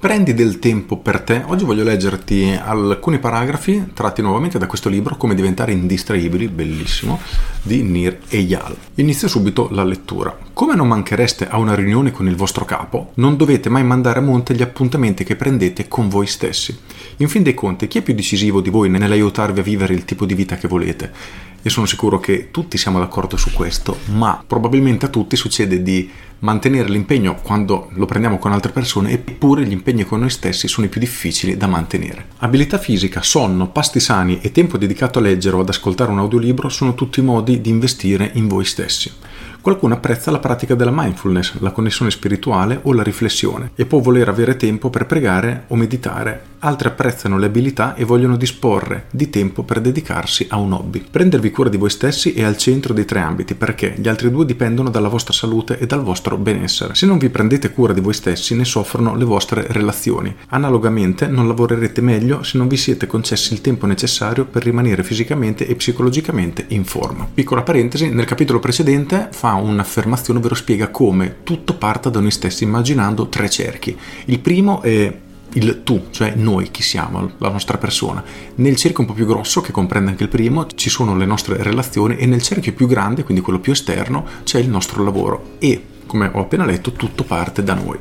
Prendi del tempo per te. Oggi voglio leggerti alcuni paragrafi tratti nuovamente da questo libro Come diventare indistraibili, bellissimo, di Nir Eyal. Inizio subito la lettura. Come non manchereste a una riunione con il vostro capo, non dovete mai mandare a monte gli appuntamenti che prendete con voi stessi. In fin dei conti, chi è più decisivo di voi nell'aiutarvi a vivere il tipo di vita che volete? Io sono sicuro che tutti siamo d'accordo su questo, ma probabilmente a tutti succede di mantenere l'impegno quando lo prendiamo con altre persone, eppure gli impegni con noi stessi sono i più difficili da mantenere. Abilità fisica, sonno, pasti sani e tempo dedicato a leggere o ad ascoltare un audiolibro sono tutti modi di investire in voi stessi. Qualcuno apprezza la pratica della mindfulness, la connessione spirituale o la riflessione e può voler avere tempo per pregare o meditare. Altri apprezzano le abilità e vogliono disporre di tempo per dedicarsi a un hobby. Prendervi cura di voi stessi è al centro dei tre ambiti perché gli altri due dipendono dalla vostra salute e dal vostro benessere. Se non vi prendete cura di voi stessi ne soffrono le vostre relazioni. Analogamente non lavorerete meglio se non vi siete concessi il tempo necessario per rimanere fisicamente e psicologicamente in forma. Piccola parentesi, nel capitolo precedente fa un'affermazione, ovvero spiega come tutto parta da noi stessi immaginando tre cerchi. Il primo è il tu, cioè noi chi siamo, la nostra persona. Nel cerchio un po' più grosso, che comprende anche il primo, ci sono le nostre relazioni e nel cerchio più grande, quindi quello più esterno, c'è il nostro lavoro e, come ho appena letto, tutto parte da noi.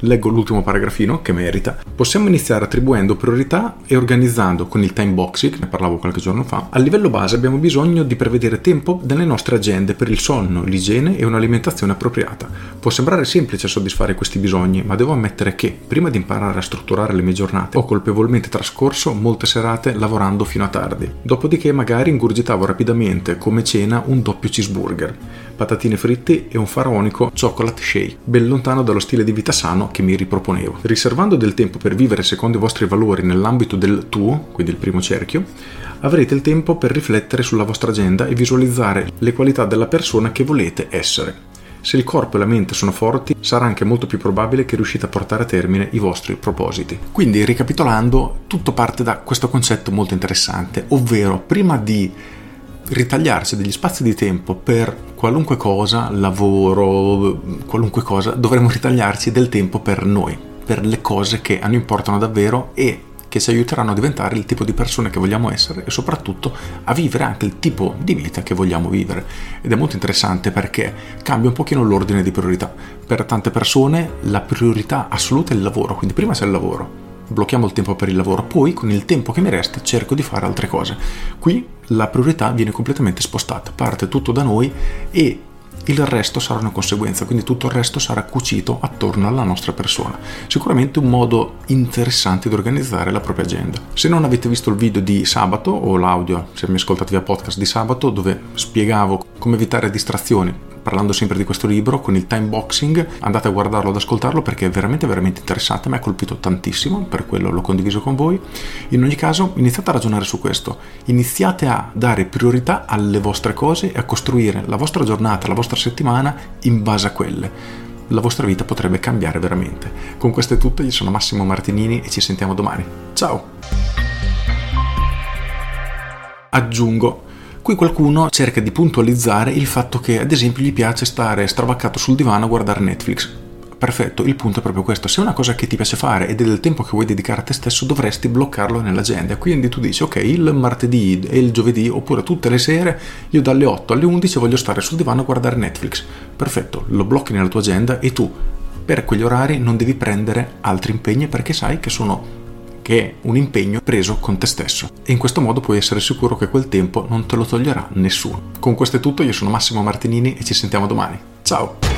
Leggo l'ultimo paragrafino che merita. Possiamo iniziare attribuendo priorità e organizzando con il time boxing, ne parlavo qualche giorno fa. A livello base abbiamo bisogno di prevedere tempo nelle nostre agende per il sonno, l'igiene e un'alimentazione appropriata. Può sembrare semplice soddisfare questi bisogni, ma devo ammettere che, prima di imparare a strutturare le mie giornate, ho colpevolmente trascorso molte serate lavorando fino a tardi. Dopodiché magari ingurgitavo rapidamente, come cena, un doppio cheeseburger patatine fritte e un faraonico chocolate shake, ben lontano dallo stile di vita sano che mi riproponevo. Riservando del tempo per vivere secondo i vostri valori nell'ambito del tuo, quindi il primo cerchio, avrete il tempo per riflettere sulla vostra agenda e visualizzare le qualità della persona che volete essere. Se il corpo e la mente sono forti, sarà anche molto più probabile che riuscite a portare a termine i vostri propositi. Quindi, ricapitolando, tutto parte da questo concetto molto interessante, ovvero prima di ritagliarsi degli spazi di tempo per qualunque cosa, lavoro, qualunque cosa, dovremmo ritagliarci del tempo per noi, per le cose che a noi importano davvero e che ci aiuteranno a diventare il tipo di persone che vogliamo essere e soprattutto a vivere anche il tipo di vita che vogliamo vivere. Ed è molto interessante perché cambia un pochino l'ordine di priorità. Per tante persone la priorità assoluta è il lavoro, quindi prima c'è il lavoro, blocchiamo il tempo per il lavoro, poi con il tempo che mi resta cerco di fare altre cose. Qui la priorità viene completamente spostata, parte tutto da noi e il resto sarà una conseguenza, quindi tutto il resto sarà cucito attorno alla nostra persona. Sicuramente un modo interessante di organizzare la propria agenda. Se non avete visto il video di sabato o l'audio, se mi ascoltate via podcast di sabato, dove spiegavo come evitare distrazioni parlando sempre di questo libro con il time boxing andate a guardarlo ad ascoltarlo perché è veramente veramente interessante mi ha colpito tantissimo per quello l'ho condiviso con voi in ogni caso iniziate a ragionare su questo iniziate a dare priorità alle vostre cose e a costruire la vostra giornata la vostra settimana in base a quelle la vostra vita potrebbe cambiare veramente. Con questo è tutto, io sono Massimo Martinini e ci sentiamo domani. Ciao! Aggiungo Qui qualcuno cerca di puntualizzare il fatto che, ad esempio, gli piace stare stravaccato sul divano a guardare Netflix. Perfetto, il punto è proprio questo. Se è una cosa che ti piace fare ed è del tempo che vuoi dedicare a te stesso, dovresti bloccarlo nell'agenda. Quindi tu dici, ok, il martedì e il giovedì, oppure tutte le sere, io dalle 8 alle 11 voglio stare sul divano a guardare Netflix. Perfetto, lo blocchi nella tua agenda e tu per quegli orari non devi prendere altri impegni perché sai che sono che è un impegno preso con te stesso e in questo modo puoi essere sicuro che quel tempo non te lo toglierà nessuno. Con questo è tutto, io sono Massimo Martinini e ci sentiamo domani. Ciao!